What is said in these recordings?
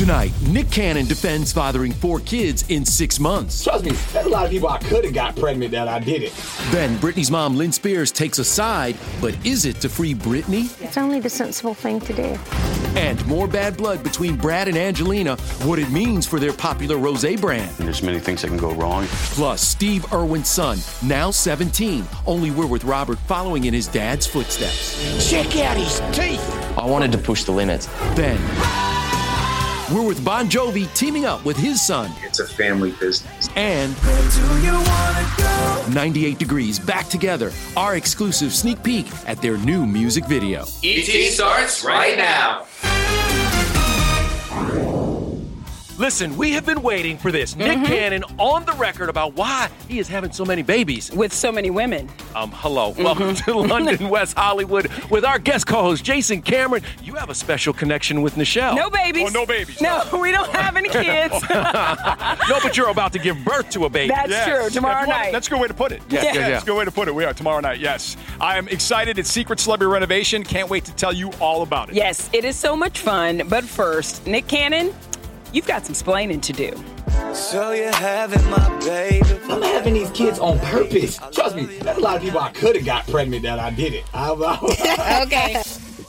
Tonight, Nick Cannon defends fathering four kids in six months. Trust me, there's a lot of people I could have got pregnant that I didn't. Then Britney's mom, Lynn Spears, takes a side, but is it to free Britney? It's only the sensible thing to do. And more bad blood between Brad and Angelina, what it means for their popular rose brand. There's many things that can go wrong. Plus, Steve Irwin's son, now 17, only we're with Robert following in his dad's footsteps. Check out his teeth. I wanted to push the limits. Then, we're with Bon Jovi teaming up with his son. It's a family business. And 98 Degrees back together, our exclusive sneak peek at their new music video. ET starts right now. Listen, we have been waiting for this. Nick Mhm. Cannon on the record about why he is having so many babies. With so many women. Um, hello. Welcome to London, West Hollywood with our guest co-host Jason Cameron. You have a special connection with Nischelle. No babies. Oh, no babies. No, we don't have any kids. no, but you're about to give birth to a baby. That's true. Tomorrow If you want- night. That's a good way to put it. Yeah, yeah, yeah. That's a good way to put it. We are tomorrow night. Yes, I am excited. It's Secret Celebrity Renovation. Can't wait to tell you all about it. Yes, it is so much fun. But first, Nick Cannon, you've got some splaining to do. So you're having my baby. I'm having these kids on purpose. Trust me, there's a lot of people I could have got pregnant that I didn't. I, okay.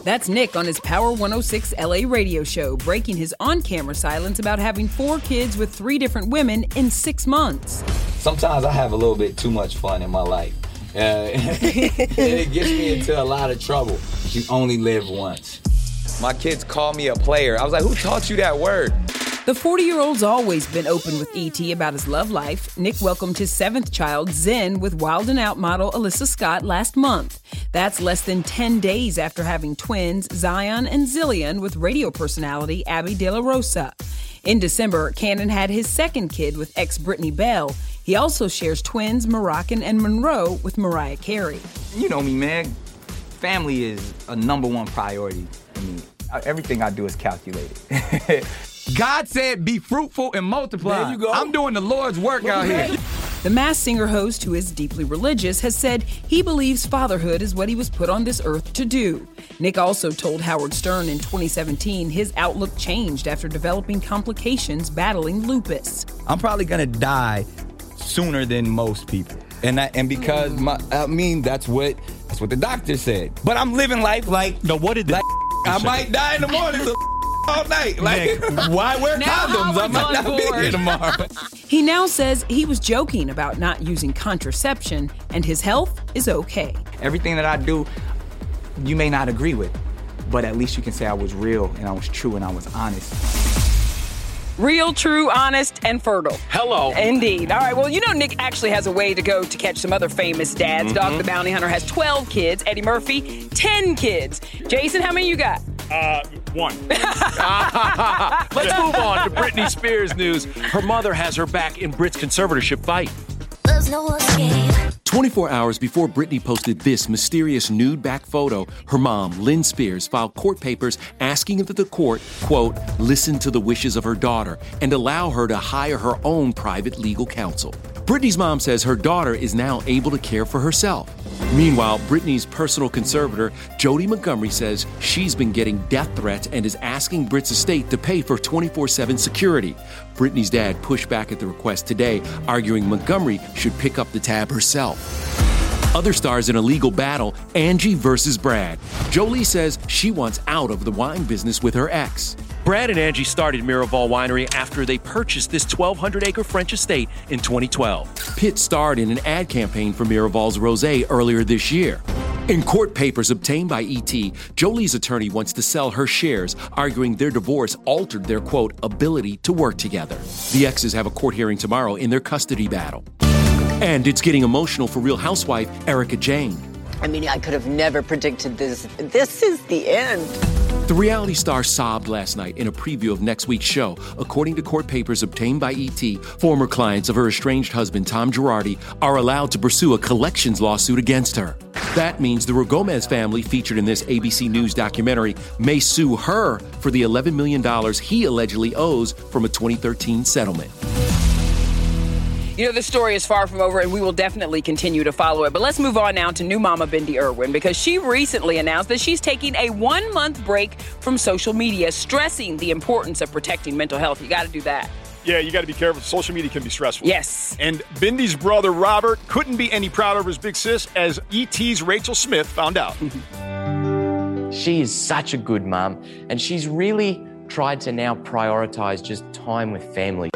That's Nick on his Power 106 LA radio show, breaking his on camera silence about having four kids with three different women in six months. Sometimes I have a little bit too much fun in my life. Uh, and it gets me into a lot of trouble. You only live once. My kids call me a player. I was like, who taught you that word? The 40 year old's always been open with ET about his love life. Nick welcomed his seventh child, Zen, with Wild and Out model Alyssa Scott last month. That's less than 10 days after having twins, Zion and Zillion, with radio personality Abby De La Rosa. In December, Cannon had his second kid with ex Brittany Bell. He also shares twins, Moroccan and Monroe, with Mariah Carey. You know me, man. Family is a number one priority for me. Uh, Everything I do is calculated. God said, be fruitful and multiply. There you go. I'm doing the Lord's work out here. The Masked Singer host, who is deeply religious, has said he believes fatherhood is what he was put on this earth to do. Nick also told Howard Stern in 2017 his outlook changed after developing complications battling lupus. I'm probably gonna die sooner than most people. And I, and because my I mean that's what that's what the doctor said. But I'm living life like No, what did the like I might die in the morning. So all night. Like, why wear Now condoms? I Howard's might on not be here tomorrow. He now says he was joking about not using contraception and his health is okay. Everything that I do, you may not agree with, but at least you can say I was real and I was true and I was honest. Real, true, honest, and fertile. Hello. Indeed. All right. Well, you know, Nick actually has a way to go to catch some other famous dads. Dog Mhm. the Bounty Hunter has 12 kids. Eddie Murphy, 10 kids. Jason, how many you got? Uh, one. Let's move on to Britney Spears news. Her mother has her back in Brit's conservatorship fight. There's no escape. 24 hours before Britney posted this mysterious nude back photo, her mom, Lynn Spears, filed court papers asking that the court, quote, listen to the wishes of her daughter and allow her to hire her own private legal counsel. Britney's mom says her daughter is now able to care for herself. Meanwhile, Britney's personal conservator, Jodi Montgomery, says she's been getting death threats and is asking Brit's estate to pay for 24 7 security. Britney's dad pushed back at the request today, arguing Montgomery should pick up the tab herself. Other stars in a legal battle Angie versus Brad. Jolie says she wants out of the wine business with her ex. Brad and Angie started Miraval Winery after they purchased this 1,200 acre French estate in 2012. Pitt starred in an ad campaign for Miraval's Rose earlier this year. In court papers obtained by ET, Jolie's attorney wants to sell her shares, arguing their divorce altered their quote ability to work together. The exes have a court hearing tomorrow in their custody battle. And it's getting emotional for Real Housewife Erika Jayne. I mean, I could have never predicted this. This is the end. The reality star sobbed last night in a preview of next week's show. According to court papers obtained by ET, former clients of her estranged husband, Tom Girardi, are allowed to pursue a collections lawsuit against her. That means the Ruigomez family, featured in this ABC News documentary, may sue her for the $11 million he allegedly owes from a 2013 settlement. You know, the story is far from over, and we will definitely continue to follow it. But let's move on now to new mama Bindi Irwin because she recently announced that she's taking a one month break from social media, stressing the importance of protecting mental health. You got to do that. Yeah, you got to be careful. Social media can be stressful. Yes. And Bindi's brother Robert couldn't be any prouder of his big sis, as ET's Rachel Smith found out. She is such a good mom, and she's really tried to now prioritize just time with family.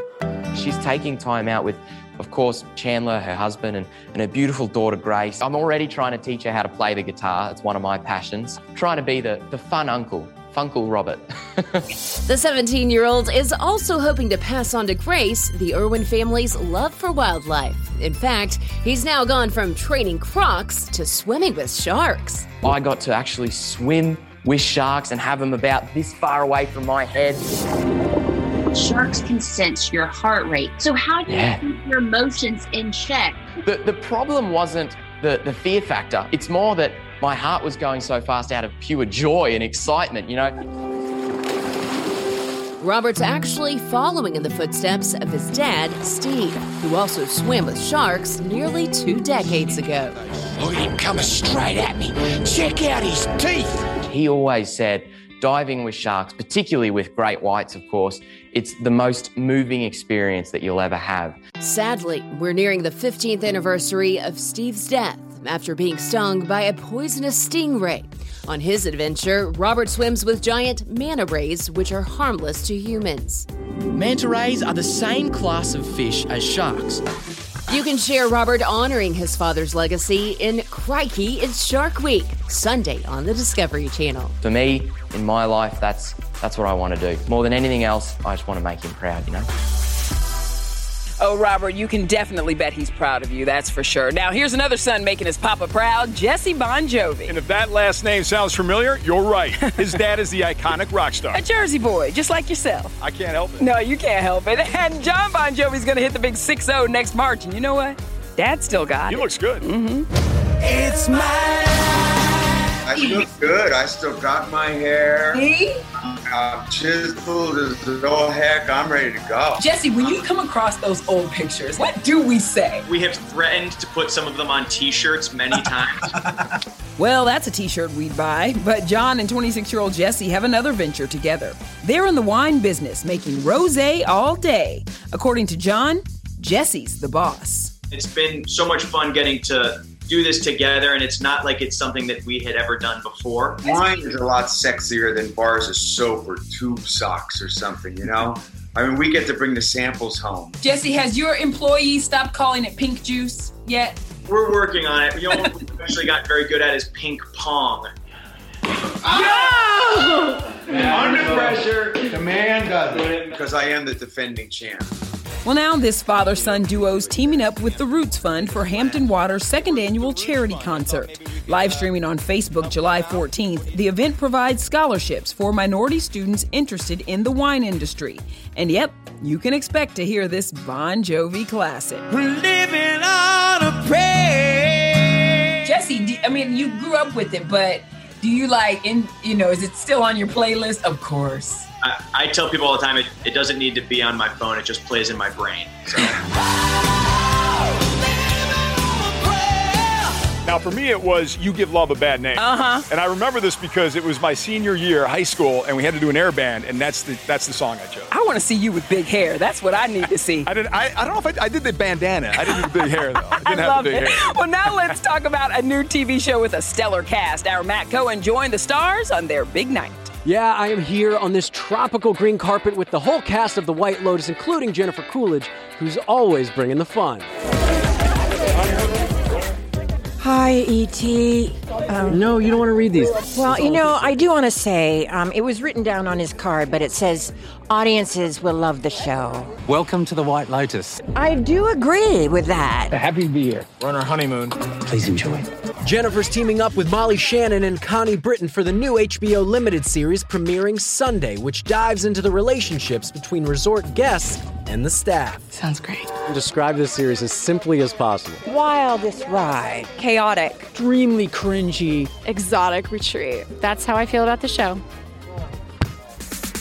She's taking time out with, of course, Chandler, her husband, and, and her beautiful daughter Grace. I'm already trying to teach her how to play the guitar. It's one of my passions. trying to be the, the fun uncle, Funkle Robert. The 17 year old is also hoping to pass on to Grace the Irwin family's love for wildlife. In fact, he's now gone from training crocs to swimming with sharks. I got to actually swim with sharks and have them about this far away from my head. Sharks can sense your heart rate. So how do Yeah. you keep your emotions in check? The, the problem wasn't the, the fear factor, it's more that my heart was going so fast out of pure joy and excitement, you know? Robert's actually following in the footsteps of his dad, Steve, who also swam with sharks nearly two decades ago. Oh, Look at him coming straight at me. Check out his teeth. He always said, diving with sharks, particularly with great whites, of course, it's the most moving experience that you'll ever have. Sadly, we're nearing the 15th anniversary of Steve's death after being stung by a poisonous stingray. On his adventure, Robert swims with giant manta rays, which are harmless to humans. Manta rays are the same class of fish as sharks. You can share Robert honoring his father's legacy in Crikey, it's Shark Week, Sunday on the Discovery Channel. For me, in my life, that's that's what I want to do. More than anything else, I just want to make him proud, you know? Oh, Robert, you can definitely bet he's proud of you, that's for sure. Now, here's another son making his papa proud Jesse Bon Jovi. And if that last name sounds familiar, you're right. His dad is the iconic rock star. A Jersey boy, just like yourself. I can't help it. No, you can't help it. And Jon Bon Jovi's going to hit the big 6 0 next March. And you know what? Dad still got He it. looks good. Mm-hmm. It's my I look good. I still got my hair. See? I'm chiseled as all heck. I'm ready to go. Jesse, when you come across those old pictures, what do we say? We have threatened to put some of them on T-shirts many times. Well, that's a t shirt we'd buy. But Jon and 26 year old Jesse have another venture together. They're in the wine business, making rose all day. According to Jon, Jesse's the boss. it's been so much fun getting to do this together, and it's not like it's something that we had ever done before. Wine is a lot sexier than bars of soap or tube socks or something, you know? I mean, we get to bring the samples home. Jesse, has your employee stopped calling it pink juice yet? We're working on it. You know what we actually got very good at is pink pong. Under pressure, the man does it. Because I am the defending champ. Well, now this father son duo is teaming up with the Roots Fund for Hampton Water's second annual charity concert. Live streaming on Facebook July 14th, the event provides scholarships for minority students interested in the wine industry. And yep, you can expect to hear this Bon Jovi classic. We're living on a prayer. Jesse, I mean, you grew up with it, but do you like, in you know, is it still on your playlist? Of course. I, I tell people all the time it, it doesn't need to be on my phone, it just plays in my brain. So. Now, for me, it was "You Give Love a Bad Name," Uh-huh. and I remember this because it was my senior year, high school, and we had to do an air band, and that's the that's the song I chose. I want to see you with big hair. That's what I need to see. I did. I, I don't know if I, I did the bandana. I didn't do the big hair though. I I didn't have love the big it. hair. Well, now let's talk about a new TV show with a stellar cast. Our Matt Cohen joined the stars on their big night. Yeah, I am here on this tropical green carpet with the whole cast of The White Lotus, including Jennifer Coolidge, who's always bringing the fun. Hi, E.T. Um, No, you don't want to read these. well, you know, I do want to say um, it was written down on his card, but it says audiences will love the show. Welcome to The White Lotus. I do agree with that. Happy to be here. We're on our honeymoon. Please enjoy. Jennifer's teaming up with Molly Shannon and Connie Britton for the new HBO limited series premiering Sunday, which dives into the relationships between resort guests and the staff. Sounds great. Describe this series as simply as possible. Wildest ride. chaotic, Extremely cringy. exotic retreat. That's how I feel about the show.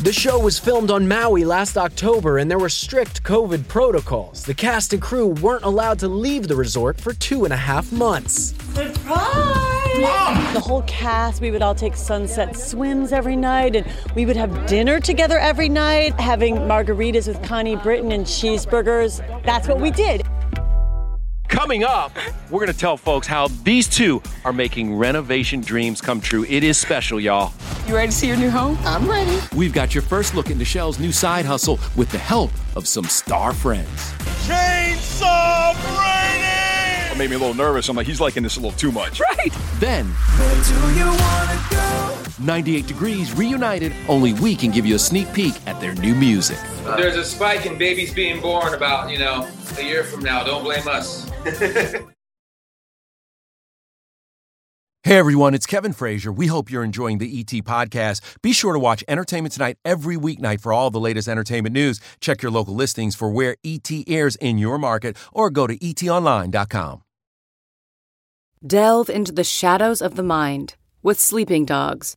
The show was filmed on Maui last October, and there were strict COVID protocols. The cast and crew weren't allowed to leave the resort for two and a half months. Surprise! The whole cast, we would all take sunset swims every night, and we would have dinner together every night, having margaritas with Connie Britton and cheeseburgers. That's what we did. Coming up, we're going to tell folks how these two are making renovation dreams come true. It is special, y'all. You ready to see your new home? I'm ready. We've got your first look into Shell's new side hustle with the help of some star friends. Chainsaw Brady! It made me a little nervous. I'm like, he's liking this a little too much. Right. Then, 98 Degrees reunited. Only we can give you a sneak peek at their new music. There's a spike in babies being born about, you know, a year from now. Don't blame us. Hey everyone, it's Kevin Frazier. We hope you're enjoying the ET podcast. Be sure to watch Entertainment Tonight every weeknight for all the latest entertainment news. Check your local listings for where ET airs in your market or go to etonline.com. Delve into the shadows of the mind with Sleeping Dogs,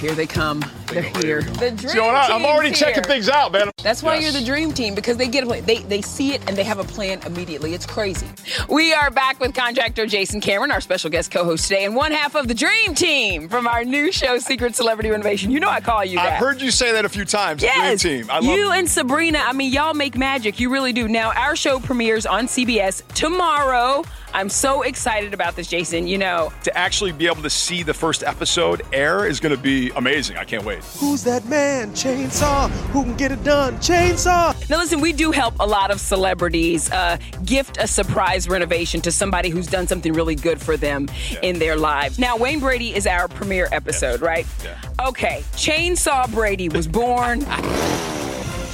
Here they come. They're here. The dream Jonah, I'm already here. checking things out, man. That's why Yes. you're the dream team because they get a plan. They they see it and they have a plan immediately. It's crazy. We are back with contractor Jason Cameron, our special guest co-host today, and one half of the Dream Team from our new show, Secret Celebrity Renovation. You know I call you that. I've heard you say that a few times. Yes, Dream Team. I love you and Sabrina. I mean, y'all make magic. You really do. Now, our show premieres on CBS tomorrow. I'm so excited about this, Jason. You know, to actually be able to see the first episode air is going to be be amazing. I can't wait. Who's that man? Chainsaw. Who can get it done? Chainsaw. Now, listen, we do help a lot of celebrities uh, gift a surprise renovation to somebody who's done something really good for them yeah. in their lives. Now, Wayne Brady is our premiere episode, yeah. right? Yeah. Okay, Chainsaw Brady was born.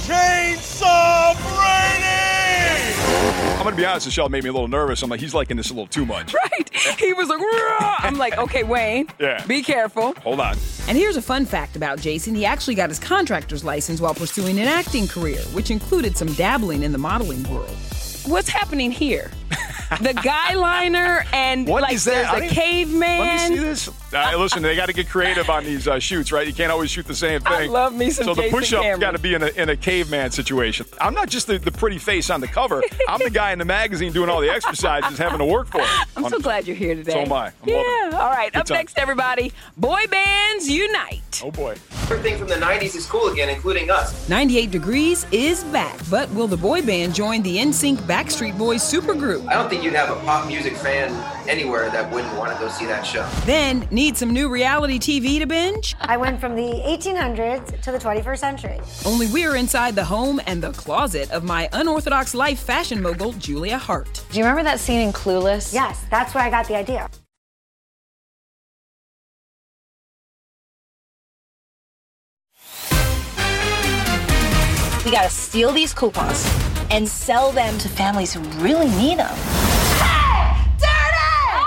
Chainsaw Brady! I'm gonna be honest, Nischelle made me a little nervous. I'm like, he's liking this a little too much. Right. He was like, Rah! I'm like, okay, Wayne. Yeah. Be careful. Hold on. And here's a fun fact about Jason. He actually got his contractor's license while pursuing an acting career, which included some dabbling in the modeling world. What's happening here? The guy liner and what like is that? there's a caveman. Let me see this. Uh, listen, they got to get creative on these uh, shoots, right? You can't always shoot the same thing. I love me some So the Jason push-up's got to be in a, in a caveman situation. I'm not just the, the pretty face on the cover. I'm the guy in the magazine doing all the exercises, having to work for it. I'm so glad you're here today. So am I. I'm yeah. All right. Good Up time. next, everybody. Boy bands unite. Oh boy. Everything from the 90s is cool again, including us. 98 Degrees is back, but will the boy band join the NSYNC Backstreet Boys supergroup? I don't think you'd have a pop music fan anywhere that wouldn't want to go see that show. Then, need some new reality TV to binge? I went from the 1800s to the 21st century. Only we're inside the home and the closet of my unorthodox life fashion mogul, Julia Haart. Do you remember that scene in Clueless? Yes, that's where I got the idea. Gotta steal these coupons and sell them to families who really need them. Hey, dirty!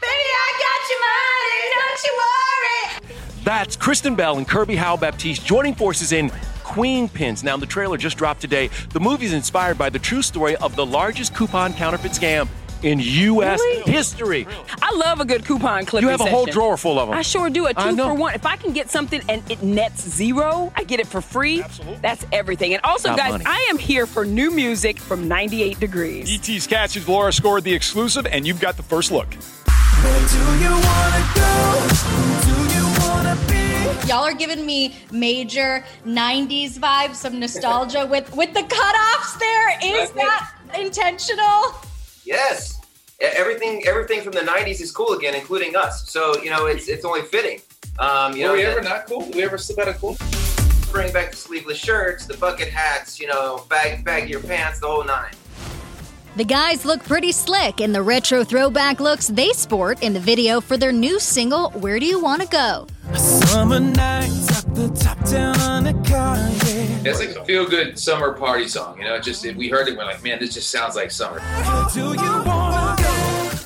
Baby, I got your money, don't you worry. That's Kristen Bell and Kirby Howell Baptiste joining forces in Queenpins. Now, the trailer just dropped today. The movie is inspired by the true story of the largest coupon counterfeit scam in U.S. Really? history. I love a good coupon clipping You have a whole drawer full of them. I sure do. A two for one. If I can get something and it nets zero, I get it for free. Absolutely. That's everything. And also, Got guys, money. I am here for new music from 98 Degrees. ET's Cassie DiLaura scored the exclusive, and you've got the first look. Y'all are giving me major 90s vibes, some nostalgia with with the cutoffs there. Is that intentional? Yes. Everything everything from the 90s is cool again, including us. So, you know, it's it's only fitting. Um, you Were know, we that- ever not cool? Did we ever slip out of cool? bring back the sleeveless shirts, the bucket hats, you know, bag bag your pants, the whole nine. The guys look pretty slick in the retro throwback looks they sport in the video for their new single, Where Do You Wanna Go? Summer nights up the top down on the car, yeah. It's like a feel good summer party song. You know, it just if we heard it, we're like, man, this just sounds like summer. Do you wanna go?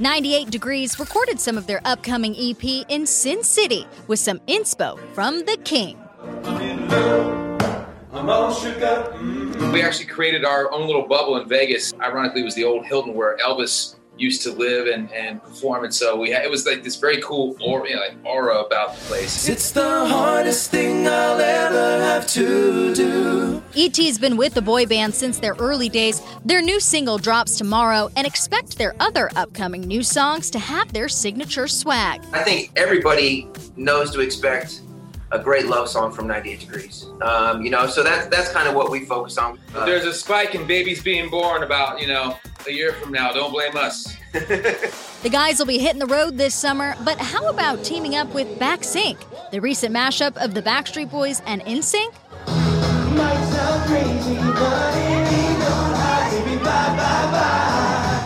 98 Degrees recorded some of their upcoming EP in Sin City with some inspo from the King. I'm all shook up. We actually created our own little bubble in Vegas. Ironically, it was the old Hilton where Elvis used to live and, and perform. And so we had, it was like this very cool aura, you know, like aura about the place. It's the hardest thing I'll ever have to do. ET's been with the boy band since their early days. Their new single drops tomorrow and expect their other upcoming new songs to have their signature swag. I think everybody knows to expect a great love song from 98 Degrees. Um, you know, so that's that's kind of what we focus on. Uh, There's a spike in babies being born about, you know, a year from now. Don't blame us. The guys will be hitting the road this summer, but how about teaming up with Backsync, the recent mashup of the Backstreet Boys and NSYNC?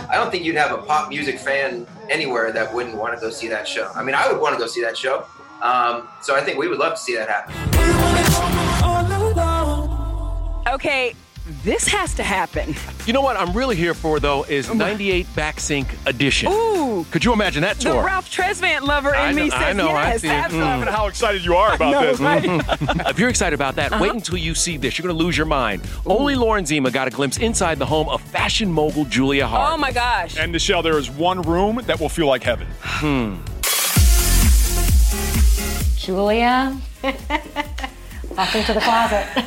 I don't think you'd have a pop music fan anywhere that wouldn't want to go see that show. I mean, I would want to go see that show. Um, so I think we would love to see that happen. Okay, this has to happen. You know what I'm really here for, though, is 98 Backsync Edition. Ooh. Could you imagine that tour? The? Ralph Tresvant lover in I me know- says I know, I yes. see it. absolutely. Mm. How excited you are about know, this. right? if you're excited about that, Uh-huh. wait until you see this. You're going to lose your mind. Only Lauren Zima got a glimpse inside the home of fashion mogul Julia Haart. Oh my gosh. And Nischelle, there is one room that will feel like heaven. Hmm. Julia, Walk into the closet.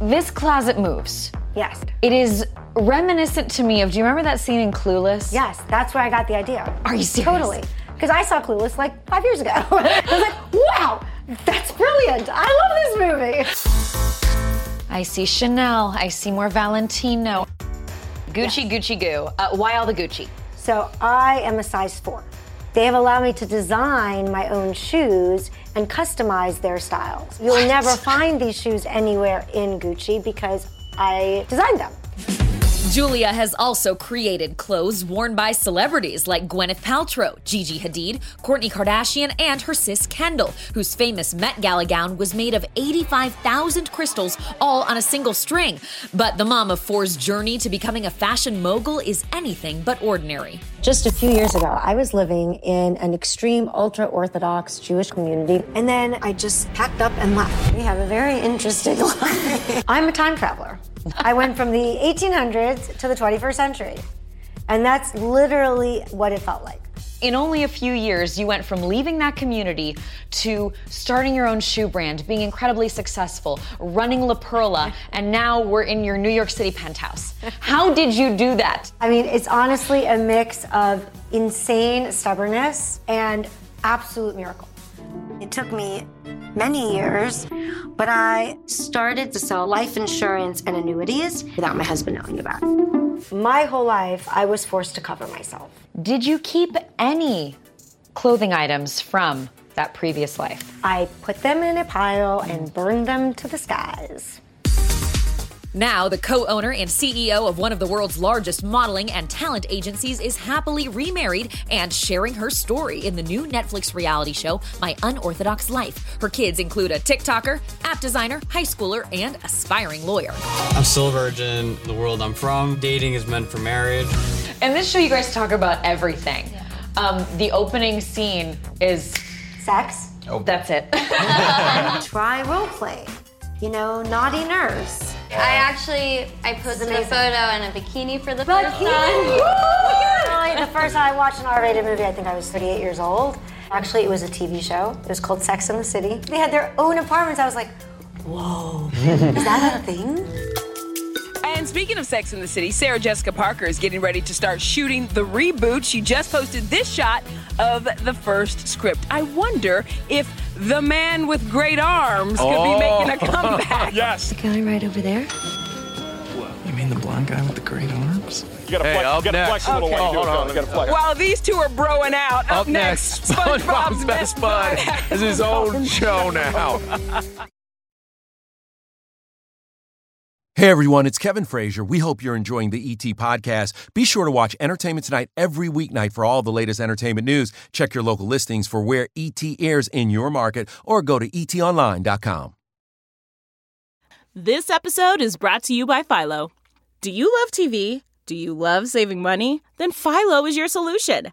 this closet moves. Yes. It is reminiscent to me of. Do you remember that scene in Clueless? Yes, that's where I got the idea. Are you serious? Totally. Because I saw Clueless like five years ago. I was like, wow, that's brilliant. I love this movie. I see Chanel. I see more Valentino. Gucci, Gucci, goo. Uh, why all the Gucci? So I am a size four. They have allowed me to design my own shoes and customize their styles. You'll never find these shoes anywhere in Gucci because I designed them. Julia has also created clothes worn by celebrities like Gwyneth Paltrow, Gigi Hadid, Kourtney Kardashian, and her sis Kendall, whose famous Met Gala gown was made of 85,000 crystals all on a single string. But the mom of four's journey to becoming a fashion mogul is anything but ordinary. Just a few years ago, I was living in an extreme ultra Orthodox Jewish community, and then I just packed up and left. We have a very interesting life. I'm a time traveler. I went from the 1800s to the 21st century, and that's literally what it felt like. In only a few years, you went from leaving that community to starting your own shoe brand, being incredibly successful, running La Perla, and now we're in your New York City penthouse. How did you do that? I mean, it's honestly a mix of insane stubbornness and absolute miracle. It took me many years, but I started to sell life insurance and annuities without my husband knowing about it. My whole life, I was forced to cover myself. Did you keep any clothing items from that previous life? I put them in a pile and burned them to the skies. Now, the co owner and CEO of one of the world's largest modeling and talent agencies is happily remarried and sharing her story in the new Netflix reality show, My Unorthodox Life. Her kids include a TikToker, app designer, high schooler, and aspiring lawyer. I'm still a virgin. The world I'm from, dating is meant for marriage. In this show, you guys talk about everything. Um, the opening scene is sex. Oh. That's it. Try role play. You know, naughty nurse. I actually I posted a photo in a bikini for the first time. Really, the first time I watched an R-rated movie, I think I was 38 years old. Actually, it was a TV show. It was called Sex in the City. They had their own apartments. I was like, whoa, is that a thing? And speaking of Sex in the City, Sarah Jessica Parker is getting ready to start shooting the reboot. She just posted this shot of the first script. I wonder if the man with great arms could Oh. be making a comeback. yes. The guy right over there. You mean the blonde guy with the great arms? You gotta flex, you gotta flex a little while you do it, though. Gotta flex. While these two are broing out, up, Up next, SpongeBob's Best Bud. Bud This is his own show now. Hey everyone, it's Kevin Frazier. We hope you're enjoying the ET podcast. Be sure to watch Entertainment Tonight every weeknight for all the latest entertainment news. Check your local listings for where ET airs in your market or go to etonline.com. This episode is brought to you by Philo. Do you love TV? Do you love saving money? Then Philo is your solution.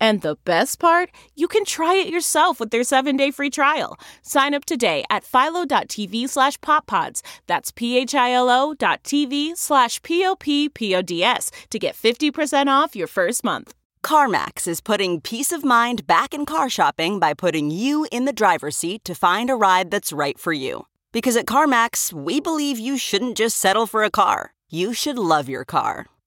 And the best part, you can try it yourself with their seven-day free trial. Sign up today at philo.tv slash poppods. That's p-h-i-l-o dot tv slash p-o-p-p-o-d-s to get 50% off your first month. CarMax is putting peace of mind back in car shopping by putting you in the driver's seat to find a ride that's right for you. Because at CarMax, we believe you shouldn't just settle for a car, you should love your car.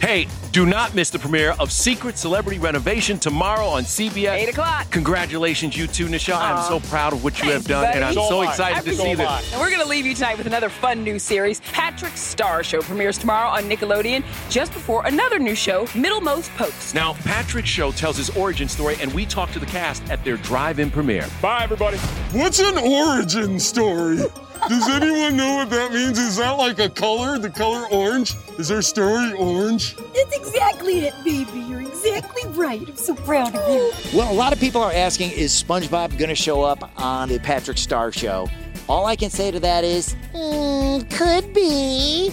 Hey, do not miss the premiere of Secret Celebrity Renovation tomorrow on CBS. 8 o'clock. Congratulations, you too, Nisha. I'm so proud of what you have Thanks, done, and I'm buddy. so excited to see this. And we're going to leave you tonight with another fun new series. Patrick Star Show premieres tomorrow on Nickelodeon, just before another new show, Middlemost Post. Now, Patrick's show tells his origin story, and we talk to the cast at their drive-in premiere. Bye, everybody. What's an origin story? Does anyone know what that means? Is that like a color? The color orange? Is their story orange? That's exactly it, baby. You're exactly right. I'm so proud of you. Well, a lot of people are asking, is SpongeBob going to show up on the Patrick Star Show? All I can say to that is, "Mm, could be.